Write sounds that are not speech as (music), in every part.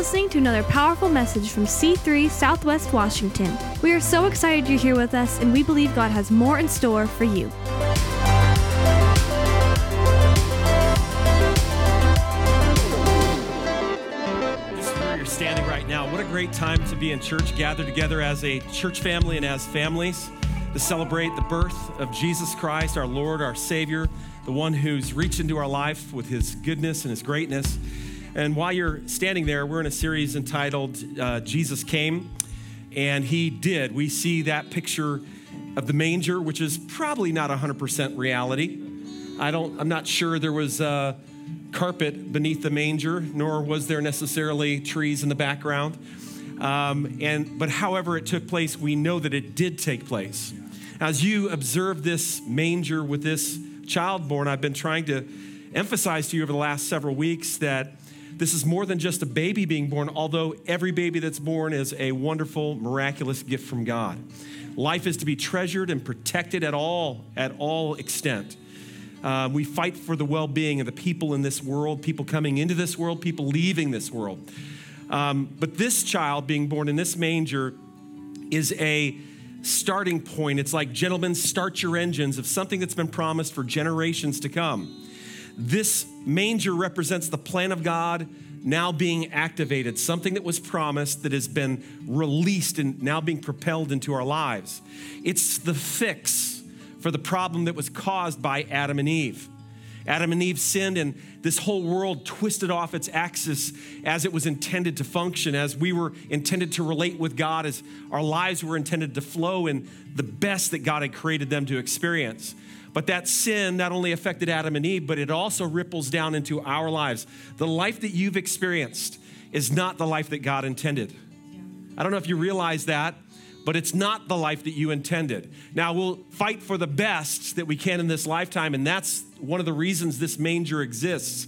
listening to another powerful message from C3 Southwest Washington. We are so excited you're here with us, and we believe God has more in store for you. Where you're standing right now. What a great time to be in church, gathered together as a church family and as families to celebrate the birth of Jesus Christ, our Lord, our Savior, the one who's reached into our life with his goodness and his greatness. And while you're standing there, we're in a series entitled uh, Jesus Came, and He did. We see that picture of the manger, which is probably not 100% reality. I don't, I'm not sure there was a carpet beneath the manger, nor was there necessarily trees in the background. Um, and, but however it took place, we know that it did take place. As you observe this manger with this child born, I've been trying to emphasize to you over the last several weeks that this is more than just a baby being born, although every baby that's born is a wonderful, miraculous gift from God. Life is to be treasured and protected at all, at all extent. Uh, we fight for the well being of the people in this world, people coming into this world, people leaving this world. Um, but this child being born in this manger is a starting point. It's like, gentlemen, start your engines of something that's been promised for generations to come. This manger represents the plan of God now being activated, something that was promised that has been released and now being propelled into our lives. It's the fix for the problem that was caused by Adam and Eve. Adam and Eve sinned, and this whole world twisted off its axis as it was intended to function, as we were intended to relate with God, as our lives were intended to flow in the best that God had created them to experience. But that sin not only affected Adam and Eve, but it also ripples down into our lives. The life that you've experienced is not the life that God intended. I don't know if you realize that, but it's not the life that you intended. Now, we'll fight for the best that we can in this lifetime, and that's one of the reasons this manger exists.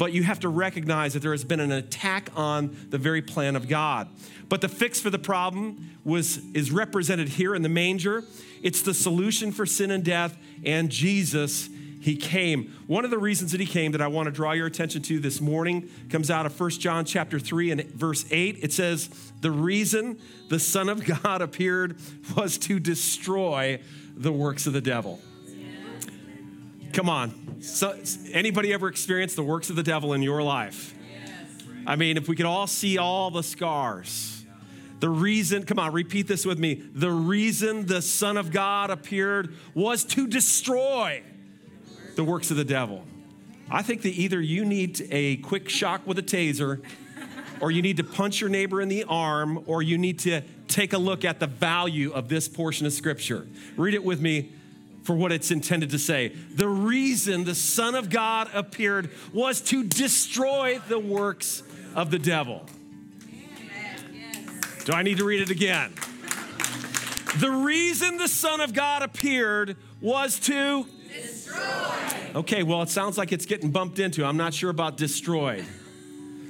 But you have to recognize that there has been an attack on the very plan of God. But the fix for the problem was, is represented here in the manger. It's the solution for sin and death, and Jesus he came one of the reasons that he came that i want to draw your attention to this morning comes out of 1 john chapter 3 and verse 8 it says the reason the son of god (laughs) appeared was to destroy the works of the devil come on so, anybody ever experienced the works of the devil in your life i mean if we could all see all the scars the reason, come on, repeat this with me. The reason the Son of God appeared was to destroy the works of the devil. I think that either you need a quick shock with a taser, or you need to punch your neighbor in the arm, or you need to take a look at the value of this portion of Scripture. Read it with me for what it's intended to say. The reason the Son of God appeared was to destroy the works of the devil. Do I need to read it again? The reason the Son of God appeared was to destroy. Okay, well, it sounds like it's getting bumped into. I'm not sure about destroyed.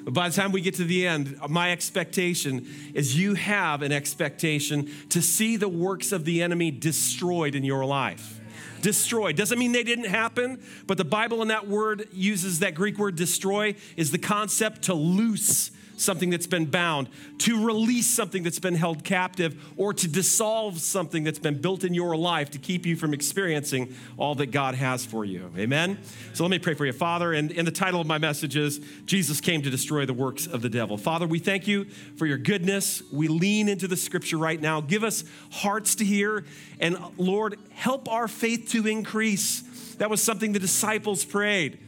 But by the time we get to the end, my expectation is you have an expectation to see the works of the enemy destroyed in your life. Destroyed doesn't mean they didn't happen, but the Bible in that word uses that Greek word destroy is the concept to loose something that's been bound, to release something that's been held captive, or to dissolve something that's been built in your life to keep you from experiencing all that God has for you. Amen? So let me pray for you. Father, and, and the title of my message is Jesus Came to Destroy the Works of the Devil. Father, we thank you for your goodness. We lean into the scripture right now. Give us hearts to hear, and Lord, help our faith to increase. That was something the disciples prayed.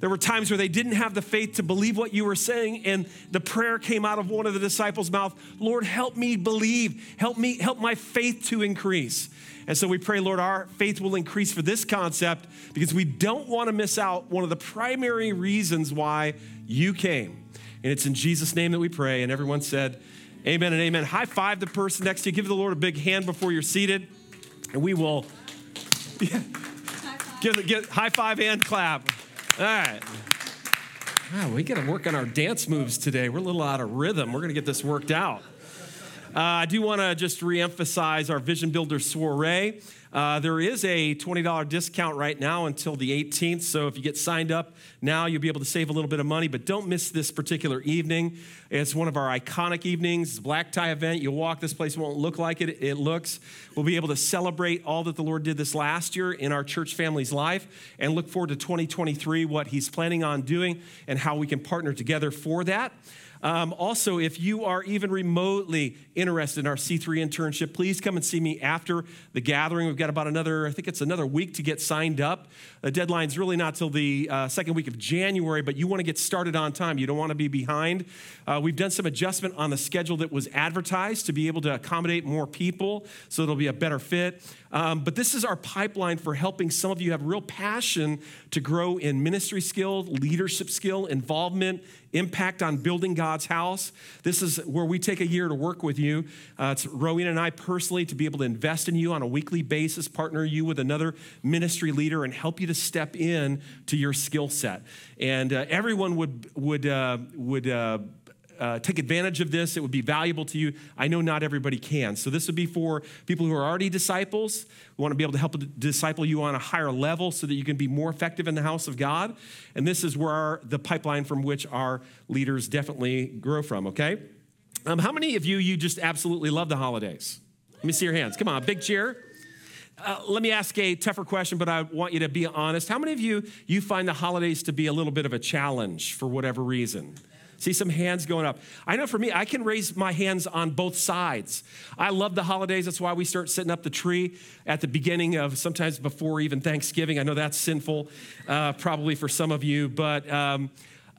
There were times where they didn't have the faith to believe what you were saying, and the prayer came out of one of the disciples' mouth Lord, help me believe. Help me, help my faith to increase. And so we pray, Lord, our faith will increase for this concept because we don't want to miss out one of the primary reasons why you came. And it's in Jesus' name that we pray. And everyone said, Amen and amen. High five the person next to you. Give the Lord a big hand before you're seated. And we will yeah, (laughs) give, give high five and clap. All right. Wow, we got to work on our dance moves today. We're a little out of rhythm. We're going to get this worked out. Uh, I do want to just reemphasize our Vision Builder soiree. Uh, there is a $20 discount right now until the 18th. So if you get signed up now, you'll be able to save a little bit of money. But don't miss this particular evening. It's one of our iconic evenings. It's a black tie event. You'll walk, this place won't look like it. It looks. We'll be able to celebrate all that the Lord did this last year in our church family's life and look forward to 2023, what He's planning on doing, and how we can partner together for that. Um, also, if you are even remotely interested in our C3 internship, please come and see me after the gathering. We've got about another, I think it's another week to get signed up. The deadline's really not till the uh, second week of January, but you want to get started on time. You don't want to be behind. Uh, we've done some adjustment on the schedule that was advertised to be able to accommodate more people, so it'll be a better fit. Um, but this is our pipeline for helping some of you have real passion to grow in ministry skill, leadership skill, involvement, impact on building God's house. This is where we take a year to work with you. Uh, it's Rowena and I personally to be able to invest in you on a weekly basis, partner you with another ministry leader, and help you to step in to your skill set. And uh, everyone would would uh, would uh, take advantage of this. It would be valuable to you. I know not everybody can. So, this would be for people who are already disciples. We want to be able to help disciple you on a higher level so that you can be more effective in the house of God. And this is where our, the pipeline from which our leaders definitely grow from, okay? Um, how many of you, you just absolutely love the holidays? Let me see your hands. Come on, big cheer. Uh, let me ask a tougher question, but I want you to be honest. How many of you you find the holidays to be a little bit of a challenge for whatever reason? See some hands going up. I know for me, I can raise my hands on both sides. I love the holidays. That's why we start setting up the tree at the beginning of sometimes before even Thanksgiving. I know that's sinful, uh, probably for some of you, but. Um,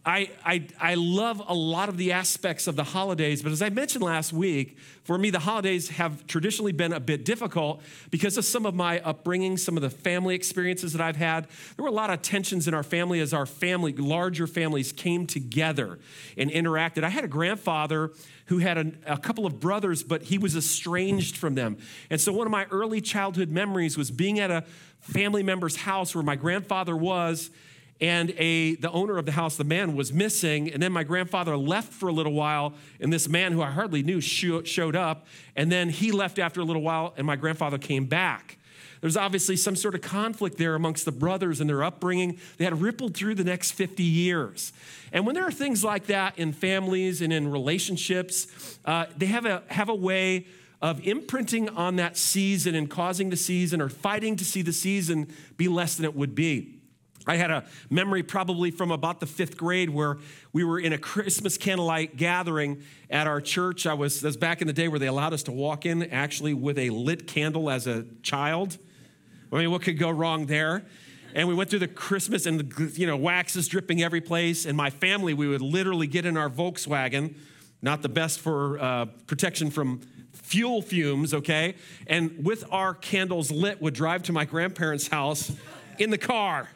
I, I, I love a lot of the aspects of the holidays, but as I mentioned last week, for me, the holidays have traditionally been a bit difficult because of some of my upbringing, some of the family experiences that I've had. There were a lot of tensions in our family as our family, larger families, came together and interacted. I had a grandfather who had a, a, couple of brothers, but he was estranged from them. And so one of my early childhood memories was being at a family member's house where my grandfather was and a the owner of the house the man was missing. And then my grandfather left for a little while and this man who i hardly knew showed up. And then he left after a little while and my grandfather came back. There's obviously some sort of conflict there amongst the brothers and their upbringing. That had rippled through the next 50 years. And when there are things like that in families and in relationships uh, they have a have a way of imprinting on that season and causing the season or fighting to see the season be less than it would be I had a memory probably from about the fifth grade where we were in a Christmas candlelight gathering at our church. I was, that was back in the day where they allowed us to walk in actually with a lit candle as a child. I mean, what could go wrong there? And we went through the Christmas and the, you know, wax is dripping every place. And my family, we would literally get in our Volkswagen, not the best for uh, protection from fuel fumes, okay? And with our candles lit, would drive to my grandparents' house in the car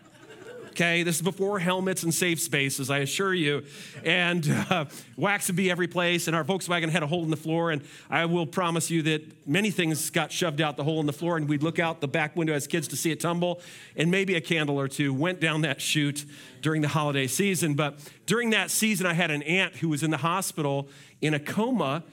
okay? This is before helmets and safe spaces, I assure you. And uh, wax would be every place, and our Volkswagen had a hole in the floor. And I will promise you that many things got shoved out the hole in the floor, and we'd look out the back window as kids to see it tumble, and maybe a candle or two went down that chute during the holiday season. But during that season, I had an aunt who was in the hospital in a coma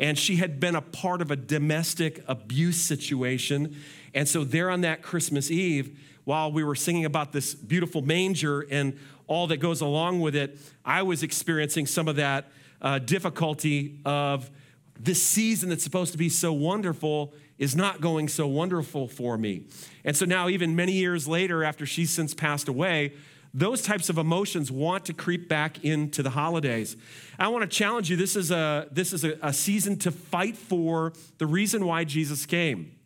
and she had been a part of a domestic abuse situation. And so, there on that Christmas Eve, while we were singing about this beautiful manger and all that goes along with it, I was experiencing some of that uh, difficulty of this season that's supposed to be so wonderful is not going so wonderful for me. And so now, even many years later, after she's since passed away, those types of emotions want to creep back into the holidays. I want to challenge you this is a, this is a, a season to fight for the reason why Jesus came.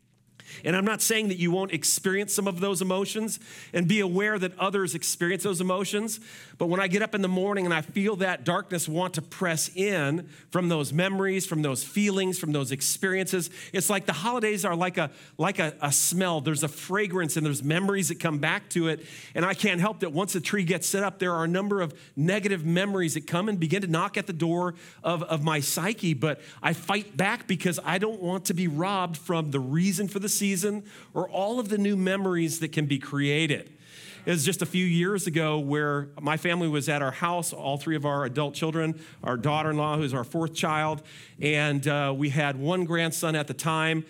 And I'm not saying that you won't experience some of those emotions and be aware that others experience those emotions. But when I get up in the morning and I feel that darkness want to press in from those memories, from those feelings, from those experiences, it's like the holidays are like a, like a, a smell. There's a fragrance and there's memories that come back to it. And I can't help that once the tree gets set up, there are a number of negative memories that come and begin to knock at the door of, of my psyche. But I fight back because I don't want to be robbed from the reason for the season or all of the new memories that can be created. It was just a few years ago where my family was at our house, all three of our adult children, our daughter in law, who's our fourth child, and uh, we had one grandson at the time.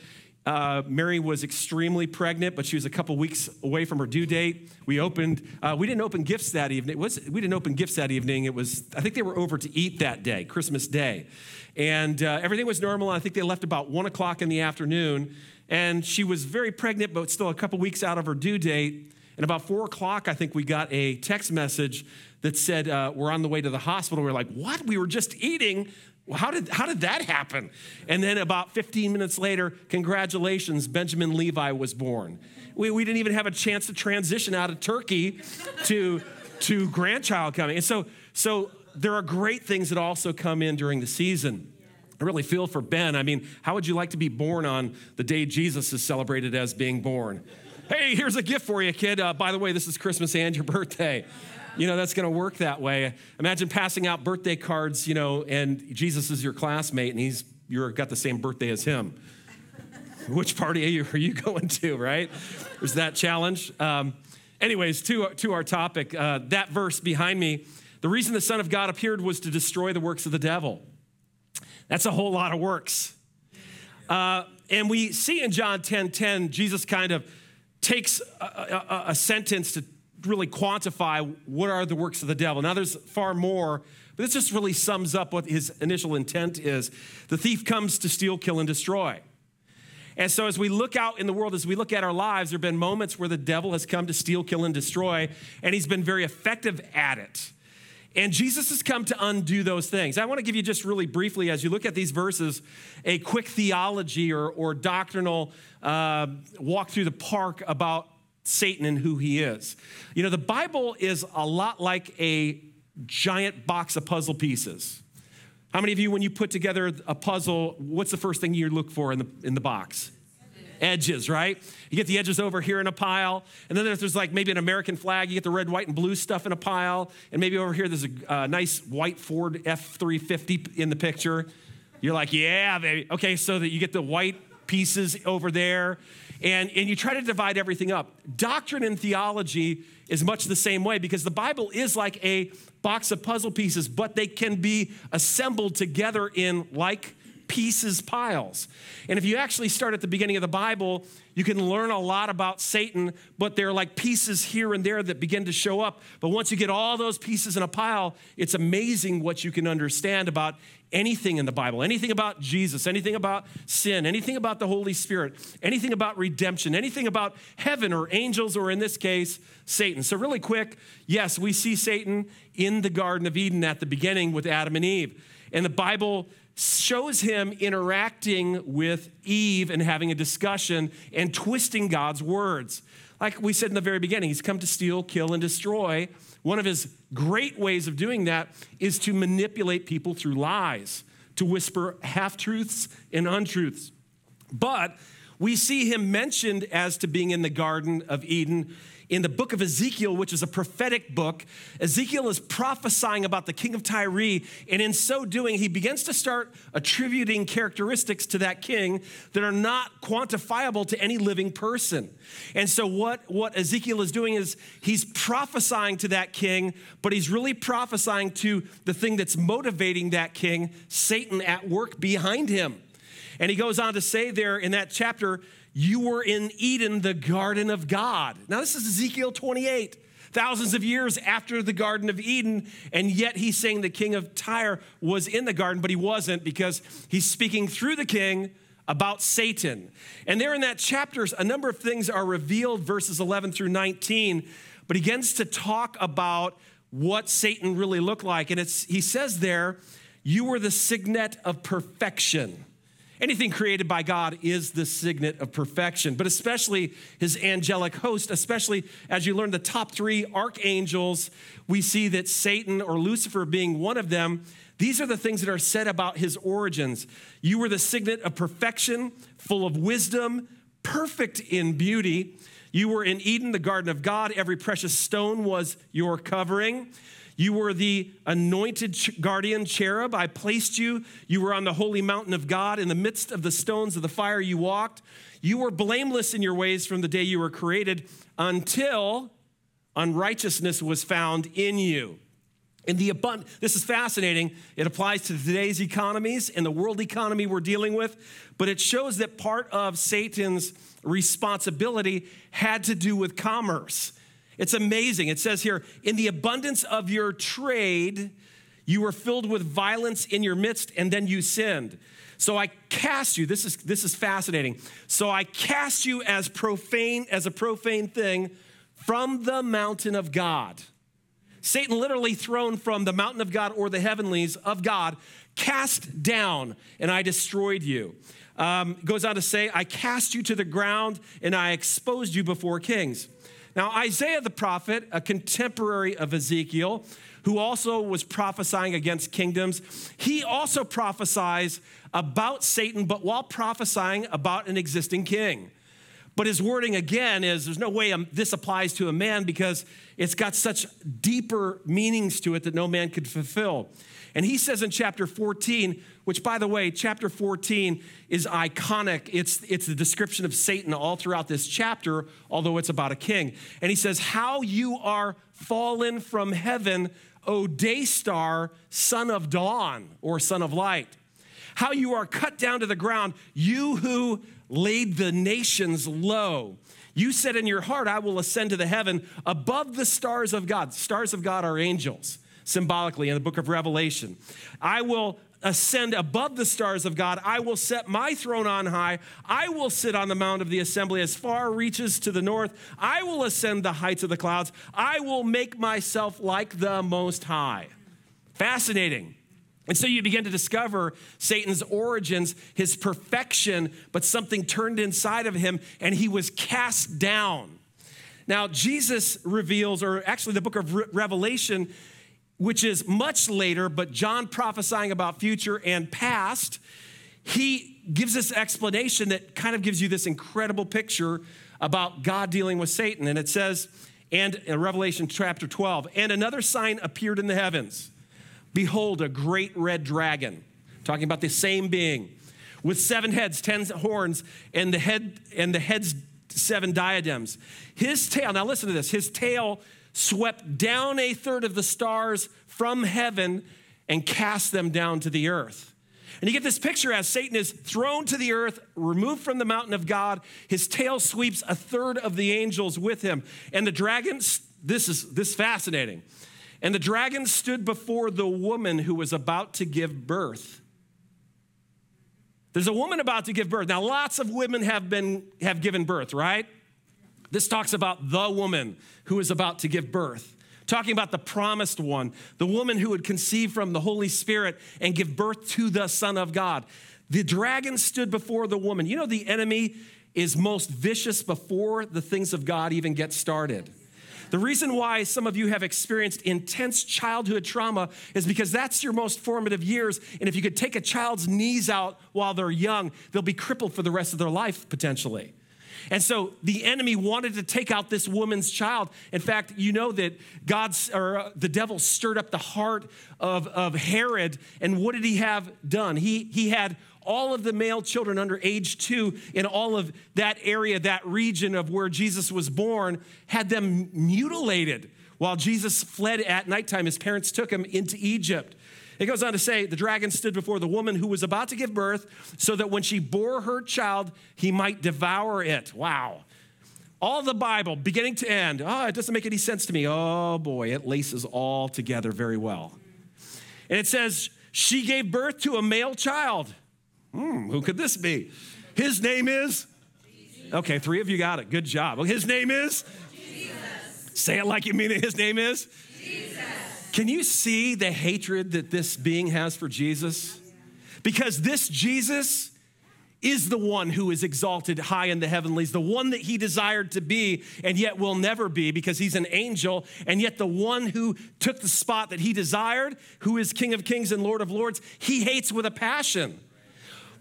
Uh, Mary was extremely pregnant, but she was a couple weeks away from her due date. We opened, uh, we didn't open gifts that evening. It was, we didn't open gifts that evening. It was, I think they were over to eat that day, Christmas Day. And uh, everything was normal. I think they left about one o'clock in the afternoon. And she was very pregnant, but still a couple weeks out of her due date. And about four o'clock, I think we got a text message that said, uh, We're on the way to the hospital. We are like, What? We were just eating. How did, how did that happen? And then about 15 minutes later, congratulations, Benjamin Levi was born. We, we didn't even have a chance to transition out of turkey to, to grandchild coming. And so, so there are great things that also come in during the season. I really feel for Ben. I mean, how would you like to be born on the day Jesus is celebrated as being born? Hey, here's a gift for you, kid. Uh, by the way, this is Christmas and your (laughs) birthday. You know, that's going to work that way. Imagine passing out birthday cards, you know, and Jesus is your classmate and he's you've got the same birthday as him. (laughs) Which party are you, are you going to, right? There's that challenge. Um, anyways, to, to our topic, uh, that verse behind me, the reason the Son of God appeared was to destroy the works of the devil. That's a whole lot of works. Uh, and we see in John 10 10, Jesus kind of takes a, a, a, sentence to really quantify what are the works of the devil. Now, there's far more, but this just really sums up what his initial intent is. The thief comes to steal, kill, and destroy. And so, as we look out in the world, as we look at our lives, there have been moments where the devil has come to steal, kill, and destroy, and he's been very effective at it. And Jesus has come to undo those things. I want to give you just really briefly, as you look at these verses, a quick theology or, or doctrinal uh, walk through the park about Satan and who he is. You know, the Bible is a lot like a giant box of puzzle pieces. How many of you, when you put together a puzzle, what's the first thing you look for in the, in the box? Edges, right? You get the edges over here in a pile. And then there's like maybe an American flag, you get the red, white, and blue stuff in a pile. And maybe over here there's a uh, nice white Ford F 350 in the picture. You're like, yeah, baby. Okay, so that you get the white pieces over there. And, and you try to divide everything up. Doctrine and theology is much the same way because the Bible is like a box of puzzle pieces, but they can be assembled together in like pieces piles. And if you actually start at the beginning of the Bible, you can learn a lot about Satan, but they're like pieces here and there that begin to show up. But once you get all those pieces in a pile, it's amazing what you can understand about anything in the Bible, anything about Jesus, anything about sin, anything about the Holy Spirit, anything about redemption, anything about heaven or angels, or in this case, Satan. So, really quick, yes, we see Satan in the Garden of Eden at the beginning with Adam and Eve. And the Bible shows him interacting with Eve and having a discussion and twisting God's words. Like we said in the very beginning, he's come to steal, kill, and destroy. One of his great ways of doing that is to manipulate people through lies, to whisper half truths and untruths. But we see him mentioned as to being in the Garden of Eden in the book of Ezekiel, which is a prophetic book, Ezekiel is prophesying about the king of Tyre, and in so doing, he begins to start attributing characteristics to that king that are not quantifiable to any living person. And so, what, what Ezekiel is doing is he's prophesying to that king, but he's really prophesying to the thing that's motivating that king, Satan at work behind him. And he goes on to say there in that chapter, you were in Eden, the garden of God. Now, this is Ezekiel 28, thousands of years after the Garden of Eden, and yet he's saying the king of Tyre was in the garden, but he wasn't because he's speaking through the king about Satan. And there in that chapter, a number of things are revealed, verses 11 through 19, but he begins to talk about what Satan really looked like. And it's, he says there, You were the signet of perfection. Anything created by God is the signet of perfection, but especially his angelic host, especially as you learn the top three archangels, we see that Satan or Lucifer being one of them. These are the things that are said about his origins. You were the signet of perfection, full of wisdom, perfect in beauty. You were in Eden, the garden of God. Every precious stone was your covering. You were the anointed guardian cherub. I placed you. You were on the holy mountain of God. In the midst of the stones of the fire, you walked. You were blameless in your ways from the day you were created until unrighteousness was found in you. In the abund- this is fascinating. It applies to today's economies and the world economy we're dealing with, but it shows that part of Satan's responsibility had to do with commerce. It's amazing. It says here, in the abundance of your trade, you were filled with violence in your midst, and then you sinned. So I cast you. This is this is fascinating. So I cast you as profane as a profane thing from the mountain of God. Satan literally thrown from the mountain of God or the heavenlies of God, cast down, and I destroyed you. Um, goes on to say, I cast you to the ground and I exposed you before kings. Now, Isaiah the prophet, a contemporary of Ezekiel, who also was prophesying against kingdoms, he also prophesies about Satan, but while prophesying about an existing king. But his wording again is there's no way um, this applies to a man because it's got such deeper meanings to it that no man could fulfill. And he says in chapter 14, which by the way, chapter 14 is iconic. It's, it's the description of Satan all throughout this chapter, although it's about a king. And he says, How you are fallen from heaven, O day star, son of dawn, or son of light. How you are cut down to the ground, you who laid the nations low. You said in your heart, I will ascend to the heaven above the stars of God. Stars of God are angels, symbolically in the book of Revelation. I will ascend above the stars of God. I will set my throne on high. I will sit on the mount of the assembly as far reaches to the north. I will ascend the heights of the clouds. I will make myself like the Most High. Fascinating. And so you begin to discover Satan's origins, his perfection, but something turned inside of him and he was cast down. Now, Jesus reveals, or actually the book of Revelation, which is much later, but John prophesying about future and past, he gives this explanation that kind of gives you this incredible picture about God dealing with Satan. And it says, and in Revelation chapter 12, and another sign appeared in the heavens Behold, a great red dragon, talking about the same being, with seven heads, ten horns, and the head and the heads seven diadems. His tail, now listen to this, his tail swept down a third of the stars from heaven and cast them down to the earth. And you get this picture as Satan is thrown to the earth, removed from the mountain of God. His tail sweeps a third of the angels with him. And the dragon, this is this is fascinating. And the dragon stood before the woman who was about to give birth. There's a woman about to give birth. Now, lots of women have been have given birth, right? This talks about the woman who is about to give birth. Talking about the promised one, the woman who would conceive from the Holy Spirit and give birth to the Son of God. The dragon stood before the woman. You know, the enemy is most vicious before the things of God even get started. The reason why some of you have experienced intense childhood trauma is because that's your most formative years. And if you could take a child's knees out while they're young, they'll be crippled for the rest of their life potentially. And so the enemy wanted to take out this woman's child. In fact, you know that God's or uh, the devil stirred up the heart of, of Herod. And what did he have done? He, he had all of the male children under age two in all of that area, that region of where Jesus was born, had them mutilated while Jesus fled at nighttime. His parents took him into Egypt. It goes on to say, the dragon stood before the woman who was about to give birth so that when she bore her child, he might devour it. Wow. All the Bible, beginning to end. Oh, it doesn't make any sense to me. Oh boy, it laces all together very well. And it says, she gave birth to a male child. Hmm, who could this be? His name is? Jesus. Okay, three of you got it. Good job. His name is? Jesus. Say it like you mean it. His name is? Jesus. Can you see the hatred that this being has for Jesus? Because this Jesus is the one who is exalted high in the heavenlies, the one that he desired to be and yet will never be because he's an angel, and yet the one who took the spot that he desired, who is King of Kings and Lord of Lords, he hates with a passion.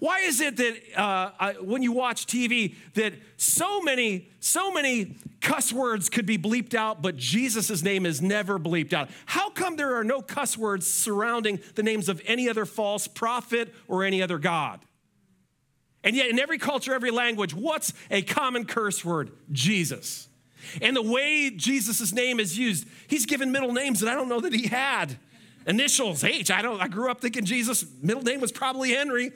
Why is it that uh, I, when you watch TV that so many, so many cuss words could be bleeped out, but Jesus' name is never bleeped out? How come there are no cuss words surrounding the names of any other false prophet or any other God? And yet, in every culture, every language, what's a common curse word? Jesus. And the way Jesus' name is used, he's given middle names that I don't know that he had. Initials, H. I don't I grew up thinking Jesus' middle name was probably Henry.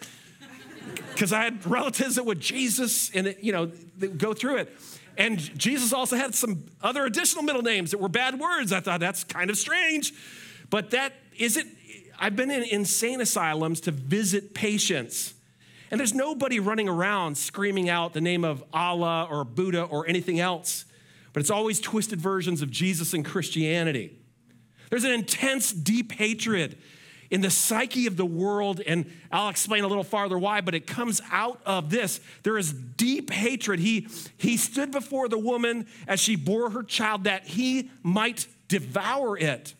Because I had relatives that would Jesus and it, you know, go through it. And Jesus also had some other additional middle names that were bad words. I thought that's kind of strange. But that isn't, I've been in insane asylums to visit patients. And there's nobody running around screaming out the name of Allah or Buddha or anything else. But it's always twisted versions of Jesus and Christianity. There's an intense, deep hatred in the psyche of the world, and I'll explain a little farther why, but it comes out of this. There is deep hatred. He, he stood before the woman as she bore her child that he might devour it.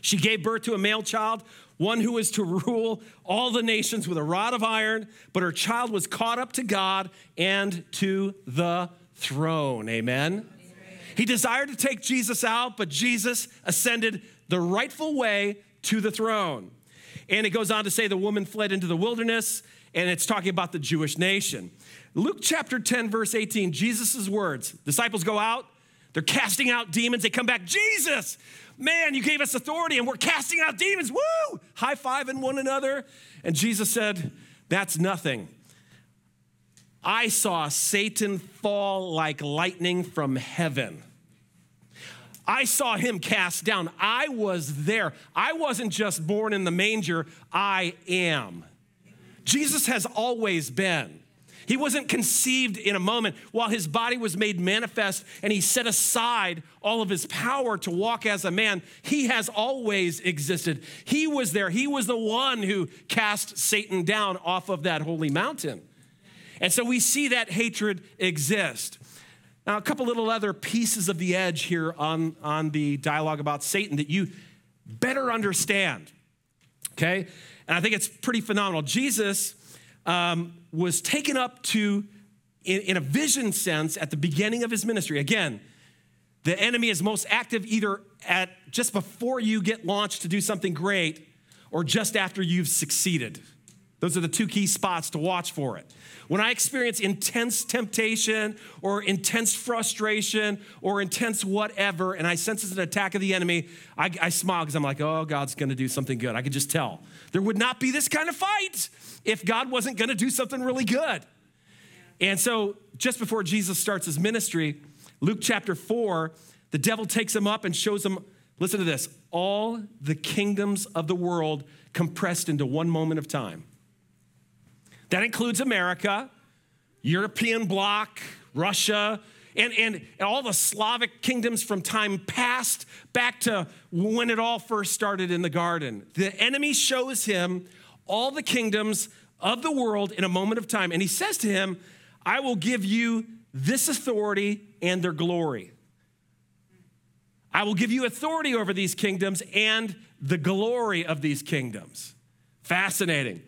She gave birth to a male child, one who was to rule all the nations with a rod of iron, but her child was caught up to God and to the throne. Amen. He desired to take Jesus out, but Jesus ascended the rightful way to the throne. And it goes on to say the woman fled into the wilderness, and it's talking about the Jewish nation. Luke chapter 10, verse 18, Jesus' words. Disciples go out, they're casting out demons. They come back, Jesus, man, you gave us authority and we're casting out demons. Woo! High fiving one another. And Jesus said, That's nothing. I saw Satan fall like lightning from heaven. I saw him cast down. I was there. I wasn't just born in the manger, I am. Jesus has always been. He wasn't conceived in a moment while his body was made manifest and he set aside all of his power to walk as a man. He has always existed. He was there. He was the one who cast Satan down off of that holy mountain. And so we see that hatred exist. Now, a couple little other pieces of the edge here on, on the dialogue about Satan that you better understand, okay? And I think it's pretty phenomenal. Jesus um, was taken up to, in, in a vision sense, at the beginning of his ministry. Again, the enemy is most active either at just before you get launched to do something great or just after you've succeeded. Those are the two key spots to watch for it. When I experience intense temptation or intense frustration or intense whatever, and I sense it's an attack of the enemy, I, I smile because I'm like, oh, God's going to do something good. I can just tell. There would not be this kind of fight if God wasn't going to do something really good. And so, just before Jesus starts his ministry, Luke chapter 4, the devil takes him up and shows him, listen to this, all the kingdoms of the world compressed into one moment of time. That includes America, European bloc, Russia, and, and, all the Slavic kingdoms from time past back to when it all first started in the garden. The enemy shows him all the kingdoms of the world in a moment of time. And he says to him, I will give you this authority and their glory. I will give you authority over these kingdoms and the glory of these kingdoms. Fascinating.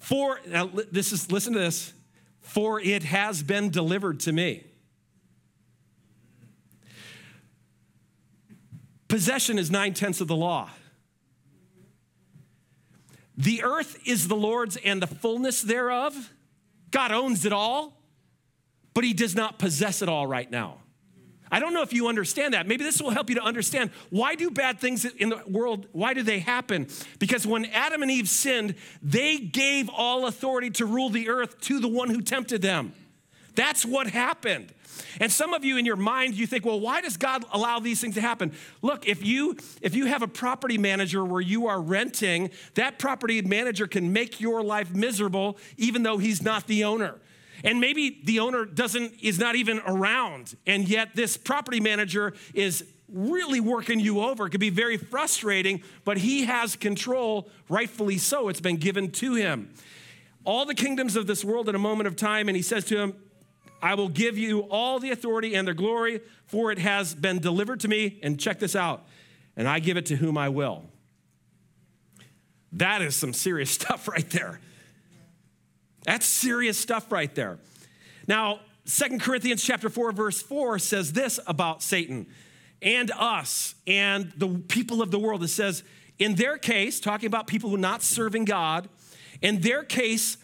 For, now this is, listen to this, for it has been delivered to me. Possession is nine tenths of the law. The earth is the Lord's and the fullness thereof. God owns it all, but He does not possess it all right now. I don't know if you understand that. Maybe this will help you to understand why do bad things in the world, why do they happen? Because when Adam and Eve sinned, they gave all authority to rule the earth to the one who tempted them. That's what happened. And some of you in your mind you think, "Well, why does God allow these things to happen?" Look, if you if you have a property manager where you are renting, that property manager can make your life miserable even though he's not the owner. And maybe the owner doesn't is not even around, and yet this property manager is really working you over. It could be very frustrating, but he has control, rightfully so. It's been given to him. All the kingdoms of this world in a moment of time, and he says to him, I will give you all the authority and the glory, for it has been delivered to me. And check this out, and I give it to whom I will. That is some serious (laughs) stuff right there. That's serious stuff right there. Now, Second Corinthians chapter 4 verse 4 says this about Satan and us and the people of the world. It says, in their case, talking about people who are not serving God, in their case,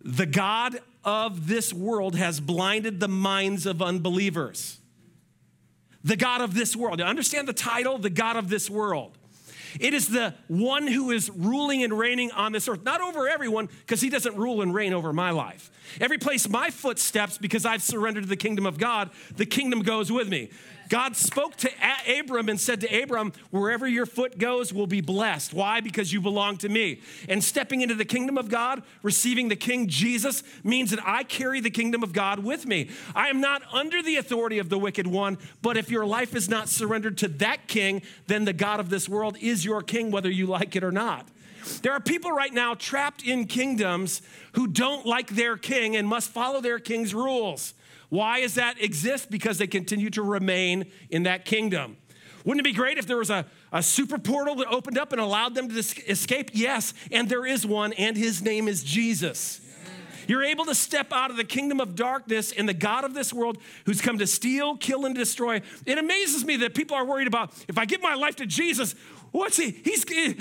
the God of this world has blinded the minds of unbelievers. the God of this world. Now, understand the title, the God of this world. It is the one who is ruling and reigning on this earth, not over everyone, because he doesn't rule and reign over my life. Every place my foot steps, because I've surrendered to the kingdom of God, the kingdom goes with me. God spoke to Abram and said to Abram, Wherever your foot goes will be blessed. Why? Because you belong to me. And stepping into the kingdom of God, receiving the King Jesus, means that I carry the kingdom of God with me. I am not under the authority of the wicked one, but if your life is not surrendered to that king, then the God of this world is your king, whether you like it or not. There are people right now trapped in kingdoms who don't like their king and must follow their king's rules. Why does that exist? Because they continue to remain in that kingdom. Wouldn't it be great if there was a, a super portal that opened up and allowed them to escape? Yes, and there is one, and his name is Jesus. You're able to step out of the kingdom of darkness and the God of this world who's come to steal, kill, and destroy. It amazes me that people are worried about if I give my life to Jesus, what's he? He's eh,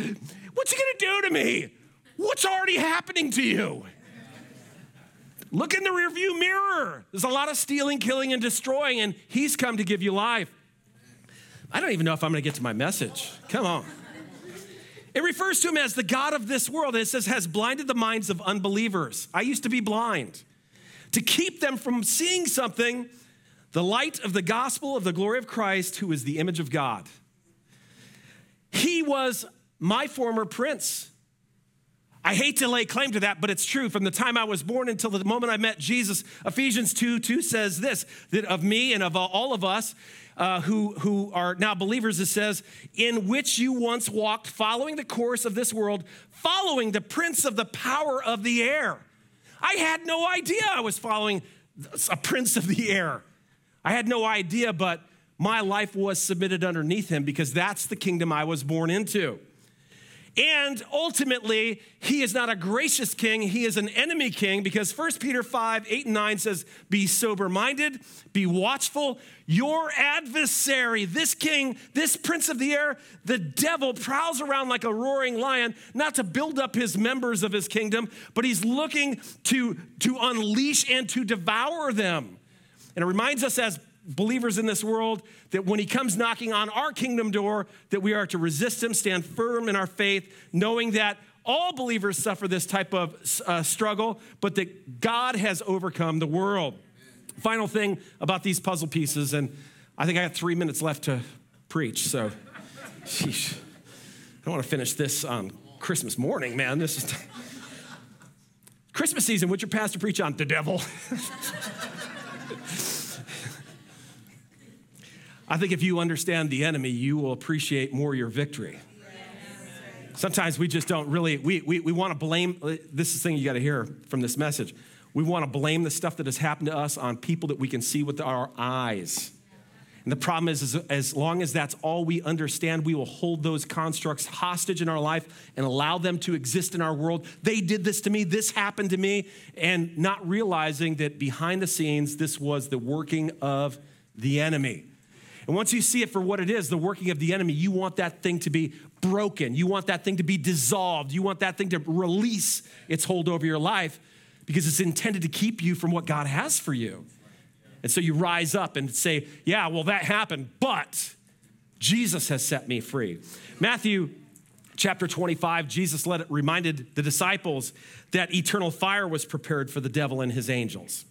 what's he gonna do to me? What's already happening to you? Look in the rearview mirror. There's a lot of stealing, killing, and destroying, and He's come to give you life. I don't even know if I'm going to get to my message. Come on. It refers to him as the God of this world, it says, has blinded the minds of unbelievers. I used to be blind. To keep them from seeing something, the light of the gospel of the glory of Christ, who is the image of God. He was my former prince. I hate to lay claim to that, but it's true. From the time I was born until the moment I met Jesus, Ephesians 2 2 says this that of me and of all of us uh, who, who are now believers, it says, in which you once walked, following the course of this world, following the prince of the power of the air. I had no idea I was following a prince of the air. I had no idea, but my life was submitted underneath him because that's the kingdom I was born into. And ultimately, he is not a gracious king, he is an enemy king because 1 Peter 5 8 and 9 says, Be sober minded, be watchful. Your adversary, this king, this prince of the air, the devil, prowls around like a roaring lion, not to build up his members of his kingdom, but he's looking to, to unleash and to devour them. And it reminds us as believers in this world that when he comes knocking on our kingdom door that we are to resist him stand firm in our faith knowing that all believers suffer this type of uh, struggle but that god has overcome the world. Final thing about these puzzle pieces and i think i got three minutes left to preach so sheesh, i don't want to finish this on christmas morning man this is (laughs) christmas season would your pastor preach on? The devil (laughs) I think if you understand the enemy, you will appreciate more your victory. Sometimes we just don't really, we, we, we want to blame, this is the thing you got to hear from this message. We want to blame the stuff that has happened to us on people that we can see with our eyes. And the problem is, is, as long as that's all we understand, we will hold those constructs hostage in our life and allow them to exist in our world. They did this to me, this happened to me, and not realizing that behind the scenes, this was the working of the enemy. And once you see it for what it is, the working of the enemy, you want that thing to be broken. You want that thing to be dissolved. You want that thing to release its hold over your life because it's intended to keep you from what God has for you. And so you rise up and say, Yeah, well, that happened, but Jesus has set me free. Matthew chapter 25, Jesus let it, reminded the disciples that eternal fire was prepared for the devil and his angels.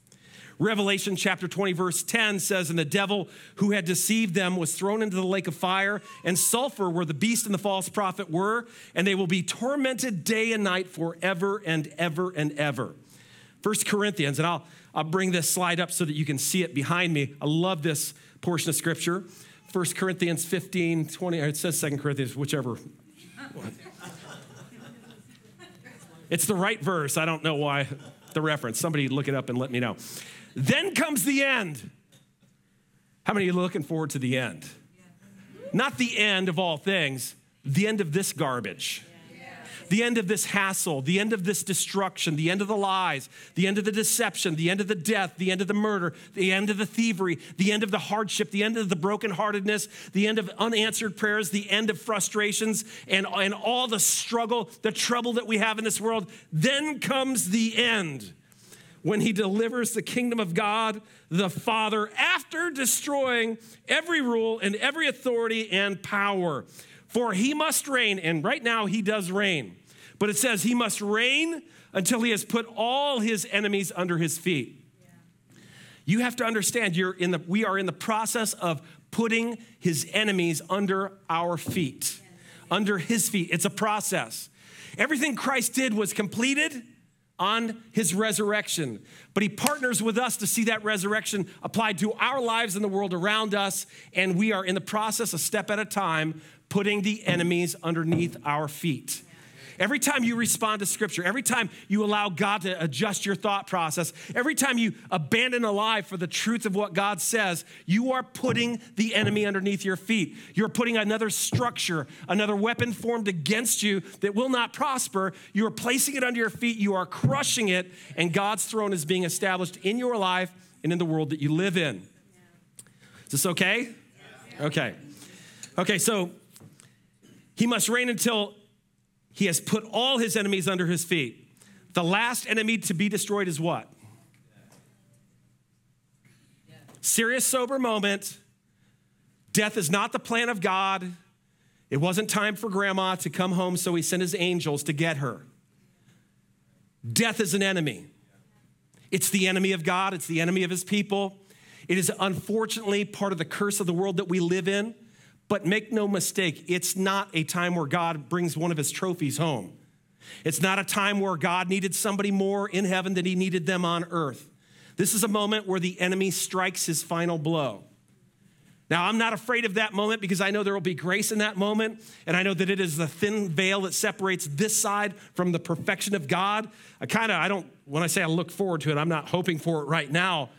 Revelation chapter 20, verse 10 says, And the devil who had deceived them was thrown into the lake of fire and sulfur, where the beast and the false prophet were, and they will be tormented day and night forever and ever and ever. First Corinthians, and I'll, I'll bring this slide up so that you can see it behind me. I love this portion of scripture. First Corinthians 15, 20, it says Second Corinthians, whichever. It's the right verse. I don't know why the reference. Somebody look it up and let me know. Then comes the end. How many are looking forward to the end? Not the end of all things, the end of this garbage. The end of this hassle, the end of this destruction, the end of the lies, the end of the deception, the end of the death, the end of the murder, the end of the thievery, the end of the hardship, the end of the brokenheartedness, the end of unanswered prayers, the end of frustrations, and, and all the struggle, the trouble that we have in this world. Then comes the end when he delivers the kingdom of God the Father after destroying every rule and every authority and power. For he must reign, and right now he does reign, but it says he must reign until he has put all his enemies under his feet. You have to understand you're in the, we are in the process of putting his enemies under our feet, under his feet. It's a process. Everything Christ did was completed on his resurrection. But he partners with us to see that resurrection applied to our lives and the world around us. And we are in the process, a step at a time, putting the enemies underneath our feet. Every time you respond to scripture, every time you allow God to adjust your thought process, every time you abandon a lie for the truth of what God says, you are putting the enemy underneath your feet. You're putting another structure, another weapon formed against you that will not prosper. You are placing it under your feet, you are crushing it, and God's throne is being established in your life and in the world that you live in. Is this okay? Okay. Okay, so he must reign until he has put all his enemies under his feet. The last enemy to be destroyed is what? Serious, sober moment. Death is not the plan of God. It wasn't time for grandma to come home, so he sent his angels to get her. Death is an enemy. It's the enemy of God, it's the enemy of his people. It is unfortunately part of the curse of the world that we live in. But make no mistake, it's not a time where God brings one of his trophies home. It's not a time where God needed somebody more in heaven than he needed them on earth. This is a moment where the enemy strikes his final blow. Now, I'm not afraid of that moment because I know there will be grace in that moment. And I know that it is the thin veil that separates this side from the perfection of God. I kind of, I don't, when I say I look forward to it, I'm not hoping for it right now.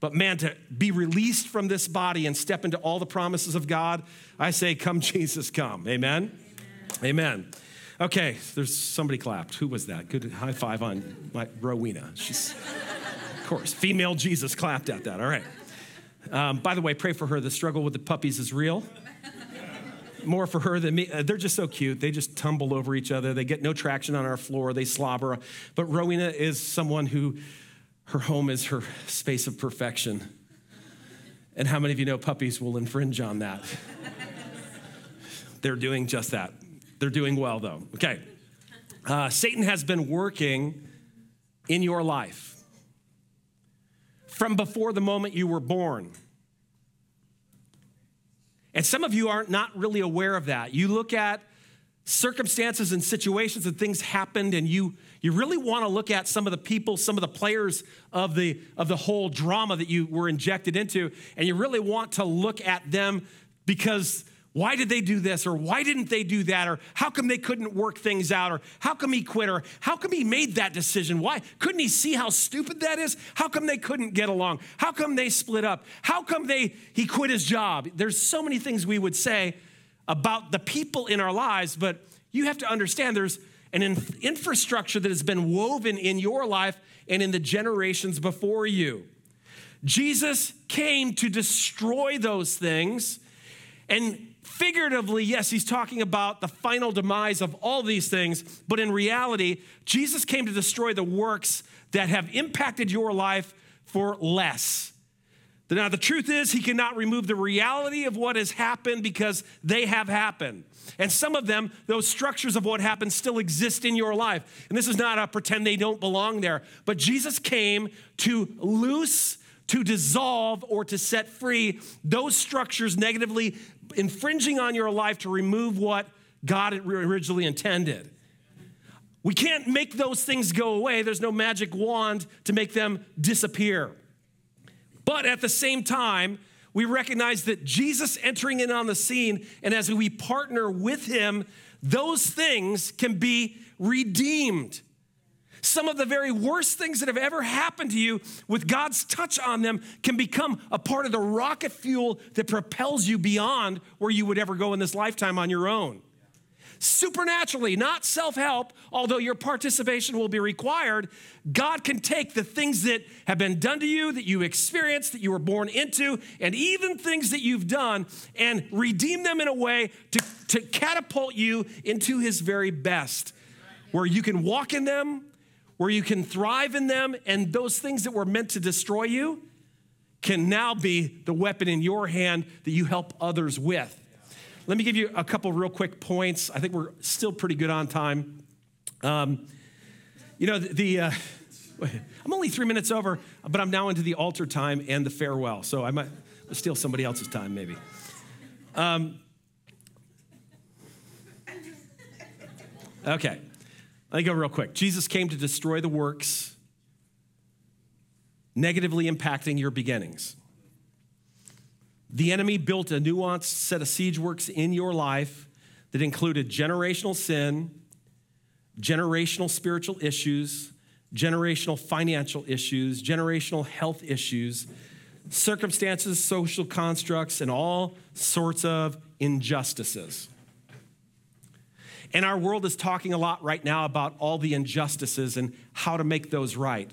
But man, to be released from this body and step into all the promises of God, I say, Come, (laughs) Jesus, come. Amen? Amen. Amen. Okay, there's somebody clapped. Who was that? Good high five on my Rowena. She's, of course, female Jesus clapped at that. All right. Um, by the way, pray for her. The struggle with the puppies is real. More for her than me. Uh, they're just so cute. They just tumble over each other. They get no traction on our floor. They slobber. But Rowena is someone who her home is her space of perfection. And how many of you know puppies will infringe on that? They're doing just that. They're doing well, though. Okay. Uh, Satan has been working in your life from before the moment you were born. And some of you aren't not really aware of that. You look at circumstances and situations and things happened and you you really want to look at some of the people some of the players of the of the whole drama that you were injected into and you really want to look at them because why did they do this or why didn't they do that or how come they couldn't work things out or how come he quit or how come he made that decision? Why couldn't he see how stupid that is? How come they couldn't get along? How come they split up? How come they he quit his job? There's so many things we would say about the people in our lives, but you have to understand there's an infrastructure that has been woven in your life and in the generations before you. Jesus came to destroy those things. And figuratively, yes, he's talking about the final demise of all these things, but in reality, Jesus came to destroy the works that have impacted your life for less. Now, the truth is, he cannot remove the reality of what has happened because they have happened. And some of them, those structures of what happened, still exist in your life. And this is not a pretend they don't belong there. But Jesus came to loose, to dissolve, or to set free those structures negatively infringing on your life to remove what God originally intended. We can't make those things go away. There's no magic wand to make them disappear. But at the same time, we recognize that Jesus entering in on the scene, and as we partner with him, those things can be redeemed. Some of the very worst things that have ever happened to you, with God's touch on them, can become a part of the rocket fuel that propels you beyond where you would ever go in this lifetime on your own supernaturally, not self help, although your participation will be required, God can take the things that have been done to you, that you experienced, that you were born into, and even things that you've done, and redeem them in a way to, to catapult you into His very best, where you can walk in them, where you can thrive in them, and those things that were meant to destroy you can now be the weapon in your hand that you help others with. Let me give you a couple real quick points. I think we're still pretty good on time. Um, you know, the, the uh, I'm only three minutes over, but I'm now into the altar time and the farewell. So I might steal somebody else's time, maybe. Um, okay, let me go real quick. Jesus came to destroy the works, negatively impacting your beginnings. The enemy built a nuanced set of siege works in your life that included generational sin, generational spiritual issues, generational financial issues, generational health issues, circumstances, social constructs, and all sorts of injustices. And our world is talking a lot right now about all the injustices and how to make those right.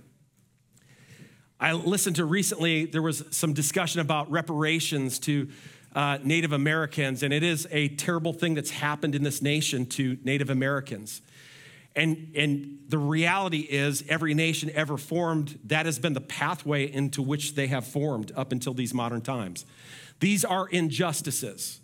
I listened to recently, there was some discussion about reparations to uh, Native Americans, and it is a terrible thing that's happened in this nation to Native Americans. And, and the reality is, every nation ever formed, that has been the pathway into which they have formed up until these modern times. These are injustices.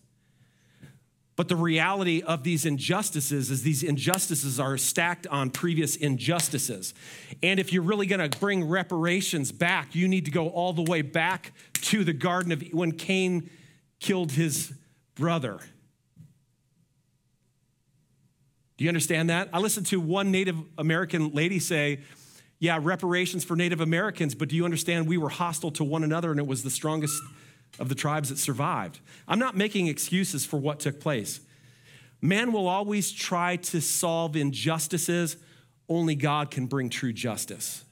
But the reality of these injustices is these injustices are stacked on previous injustices. And if you're really going to bring reparations back, you need to go all the way back to the Garden of when Cain killed his brother. Do you understand that? I listened to one Native American lady say, Yeah, reparations for Native Americans, but do you understand we were hostile to one another and it was the strongest of the tribes that survived? I'm not making excuses for what took place. Man will always try to solve injustices, only God can bring true justice.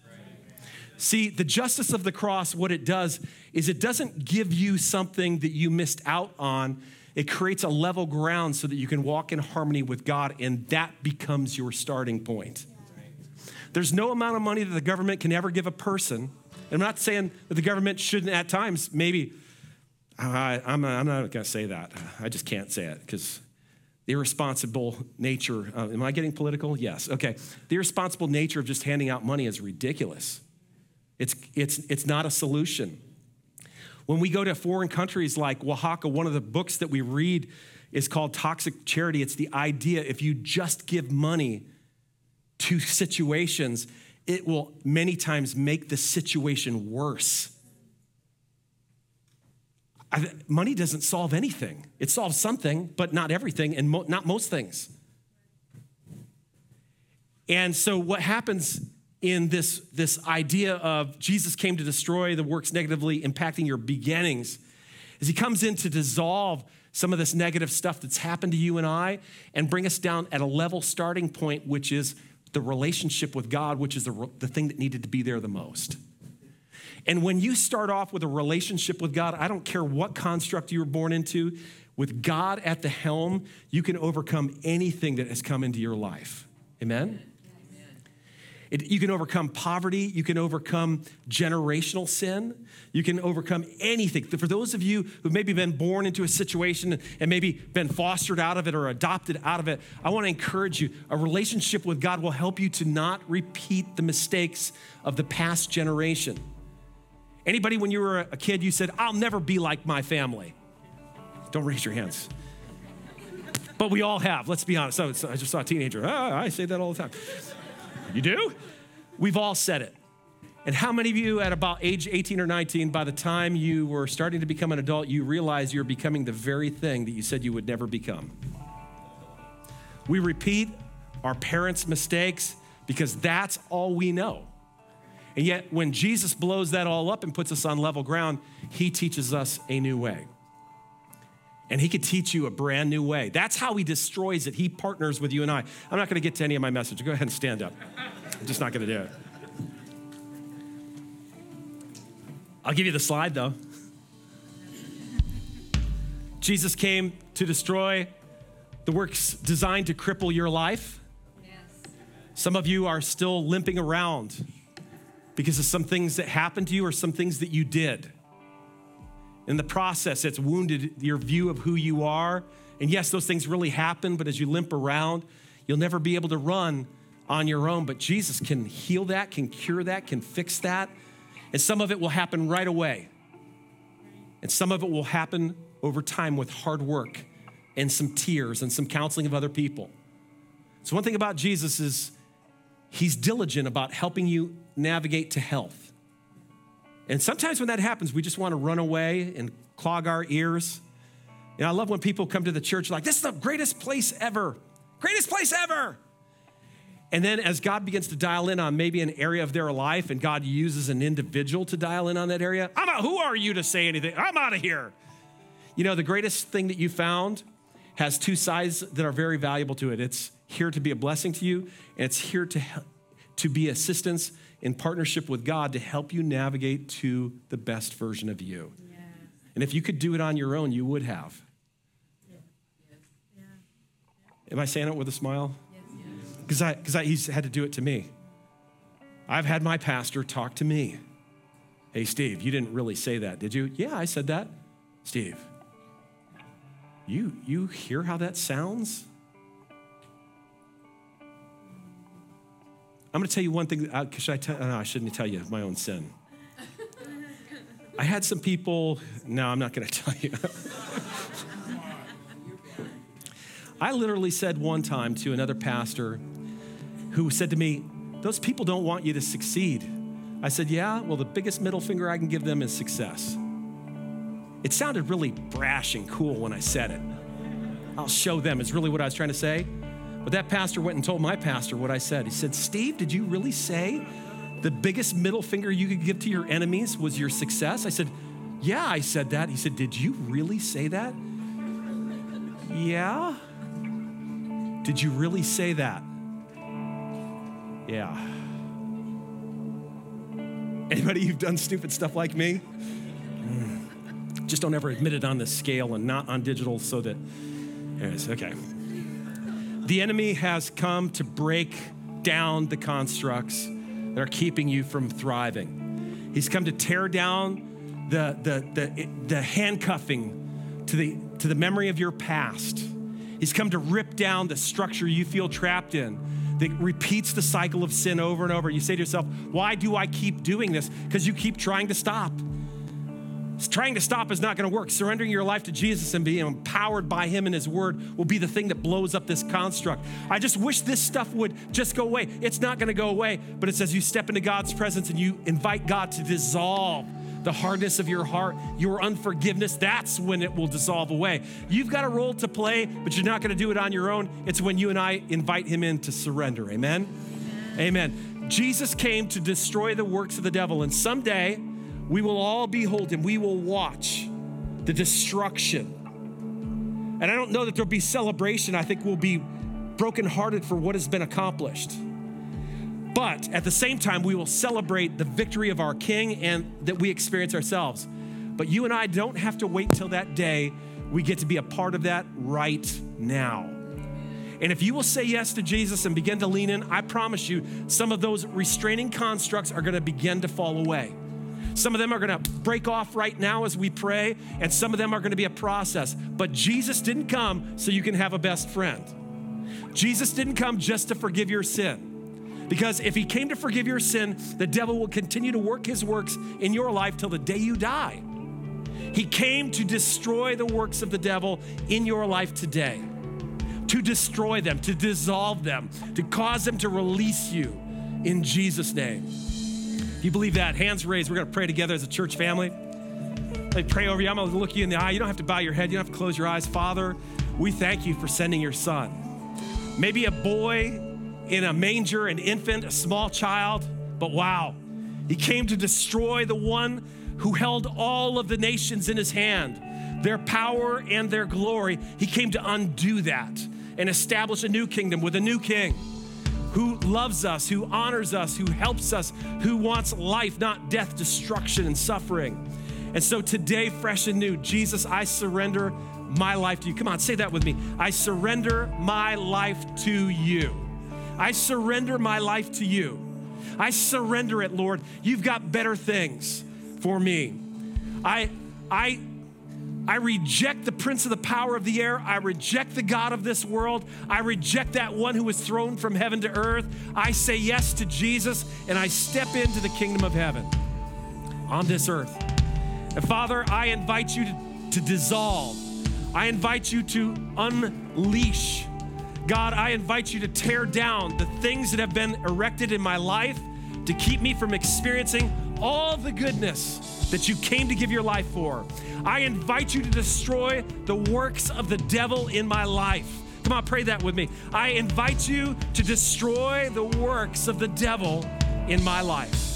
See, the justice of the cross, what it does is it doesn't give you something that you missed out on it creates a level ground so that you can walk in harmony with God, and that becomes your starting point. There's no amount of money that the government can ever give a person. I'm not saying that the government shouldn't at times, maybe, I, am not, not going to say that. I just can't say it because the irresponsible nature, uh, am I getting political? Yes. Okay. The irresponsible nature of just handing out money is ridiculous. It's, it's, it's not a solution. When we go to foreign countries like Oaxaca, one of the books that we read is called Toxic Charity. It's the idea if you just give money to situations, it will many times make the situation worse. I, money doesn't solve anything. It solves something, but not everything, and mo- not most things. And so, what happens in this, this idea of Jesus came to destroy the works negatively impacting your beginnings is he comes in to dissolve some of this negative stuff that's happened to you and I and bring us down at a level starting point, which is the relationship with God, which is the, the thing that needed to be there the most. And when you start off with a relationship with God, I don't care what construct you were born into, with God at the helm, you can overcome anything that has come into your life. Amen? It, you can overcome poverty. You can overcome generational sin. You can overcome anything. For those of you who've maybe been born into a situation and maybe been fostered out of it or adopted out of it, I want to encourage you. A relationship with God will help you to not repeat the mistakes of the past generation. Anybody, when you were a kid, you said, I'll never be like my family? Don't raise your hands. But we all have, let's be honest. I just saw a teenager. Ah, I say that all the time. You do? We've all said it. And how many of you at about age 18 or 19, by the time you were starting to become an adult, you realize you're becoming the very thing that you said you would never become? We repeat our parents' mistakes because that's all we know. And yet, when Jesus blows that all up and puts us on level ground, he teaches us a new way and he could teach you a brand new way. That's how he destroys it. He partners with you and I. I'm not going to get to any of my message. Go ahead and stand up. I'm just not going to do it. I'll give you the slide though. Jesus came to destroy the works designed to cripple your life. Yes. Some of you are still limping around because of some things that happened to you or some things that you did. In the process, it's wounded your view of who you are. And yes, those things really happen, but as you limp around, you'll never be able to run on your own, but Jesus can heal that, can cure that, can fix that. And some of it will happen right away. And some of it will happen over time with hard work and some tears and some counseling of other people. So, one thing about Jesus is he's diligent about helping you navigate to health. And sometimes when that happens, we just want to run away and clog our ears. And I love when people come to the church like, this is the greatest place ever. Greatest place ever. And then as God begins to dial in on maybe an area of their life and God uses an individual to dial in on that area, I'm out, who are you to say anything? I'm out of here. You know, the greatest thing that you found has two sides that are very valuable to it. It's here to be a blessing to you, and it's here to, to be assistance in partnership with God to help you navigate to the best version of you. And if you could do it on your own, you would have. Am I saying it with a smile? Because I, because he's had to do it to me. I've had my pastor talk to me. Hey, Steve, you didn't really say that, did you? Yeah, I said that. Steve, you, you hear how that sounds? I'm going to tell you one thing. Uh, should I, tell, no, I shouldn't tell you my own sin. I had some people, no, I'm not going (laughs) to tell you. I literally said one time to another pastor who said to me, Those people don't want you to succeed. I said, Yeah, well, the biggest middle finger I can give them is success. It sounded really brash and cool when I said it. I'll show them, is really what I was trying to say. But that pastor went and told my pastor what I said. He said, Steve, did you really say the biggest middle finger you could give to your enemies was your success? I said, Yeah, I said that. He said, Did you really say that? Yeah. Did you really say that? Yeah. Anybody you've done stupid stuff like me? Mm. Just don't ever admit it on the scale and not on digital so that, anyways, okay. The enemy has come to break down the constructs that are keeping you from thriving. He's come to tear down the, the, the, the handcuffing to the, to the memory of your past. He's come to rip down the structure you feel trapped in that repeats the cycle of sin over and over. You say to yourself, Why do I keep doing this? Because you keep trying to stop. Trying to stop is not going to work. Surrendering your life to Jesus and being empowered by Him and His Word will be the thing that blows up this construct. I just wish this stuff would just go away. It's not going to go away, but it says you step into God's presence and you invite God to dissolve the hardness of your heart, your unforgiveness, that's when it will dissolve away. You've got a role to play, but you're not going to do it on your own. It's when you and I invite Him in to surrender. Amen? Amen. Jesus came to destroy the works of the devil, and someday, we will all behold him. We will watch the destruction. And I don't know that there'll be celebration. I think we'll be brokenhearted for what has been accomplished. But at the same time, we will celebrate the victory of our King and that we experience ourselves. But you and I don't have to wait till that day. We get to be a part of that right now. And if you will say yes to Jesus and begin to lean in, I promise you, some of those restraining constructs are going to begin to fall away. Some of them are going to break off right now as we pray, and some of them are going to be a process. But Jesus didn't come so you can have a best friend. Jesus didn't come just to forgive your sin. Because if he came to forgive your sin, the devil will continue to work his works in your life till the day you die. He came to destroy the works of the devil in your life today, to destroy them, to dissolve them, to cause them to release you in Jesus' name you believe that? Hands raised. We're going to pray together as a church family. Me pray over you. I'm going to look you in the eye. You don't have to bow your head. You don't have to close your eyes. Father, we thank you for sending your son. Maybe a boy in a manger, an infant, a small child, but wow, he came to destroy the one who held all of the nations in his hand, their power and their glory. He came to undo that and establish a new kingdom with a new king who loves us, who honors us, who helps us, who wants life, not death, destruction, and suffering. And so today, fresh and new, Jesus, I surrender my life to you. Come on, say that with me. I surrender my life to you. I surrender my life to you. I surrender it, Lord. You've got better things for me. I, I I reject the prince of the power of the air. I reject the God of this world. I reject that one who was thrown from heaven to earth. I say yes to Jesus and I step into the kingdom of heaven on this earth. And Father, I invite you to, to dissolve. I invite you to unleash. God, I invite you to tear down the things that have been erected in my life to keep me from experiencing all the goodness that you came to give your life for. I invite you to destroy the works of the devil in my life. Come on, pray that with me. I invite you to destroy the works of the devil in my life.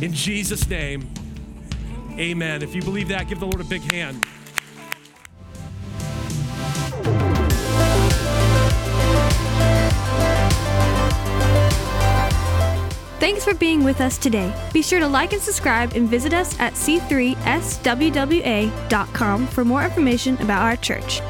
In Jesus' name, amen. If you believe that, give the Lord a big hand. Thanks for being with us today. Be sure to like and subscribe and visit us at c3swwa.com for more information about our church.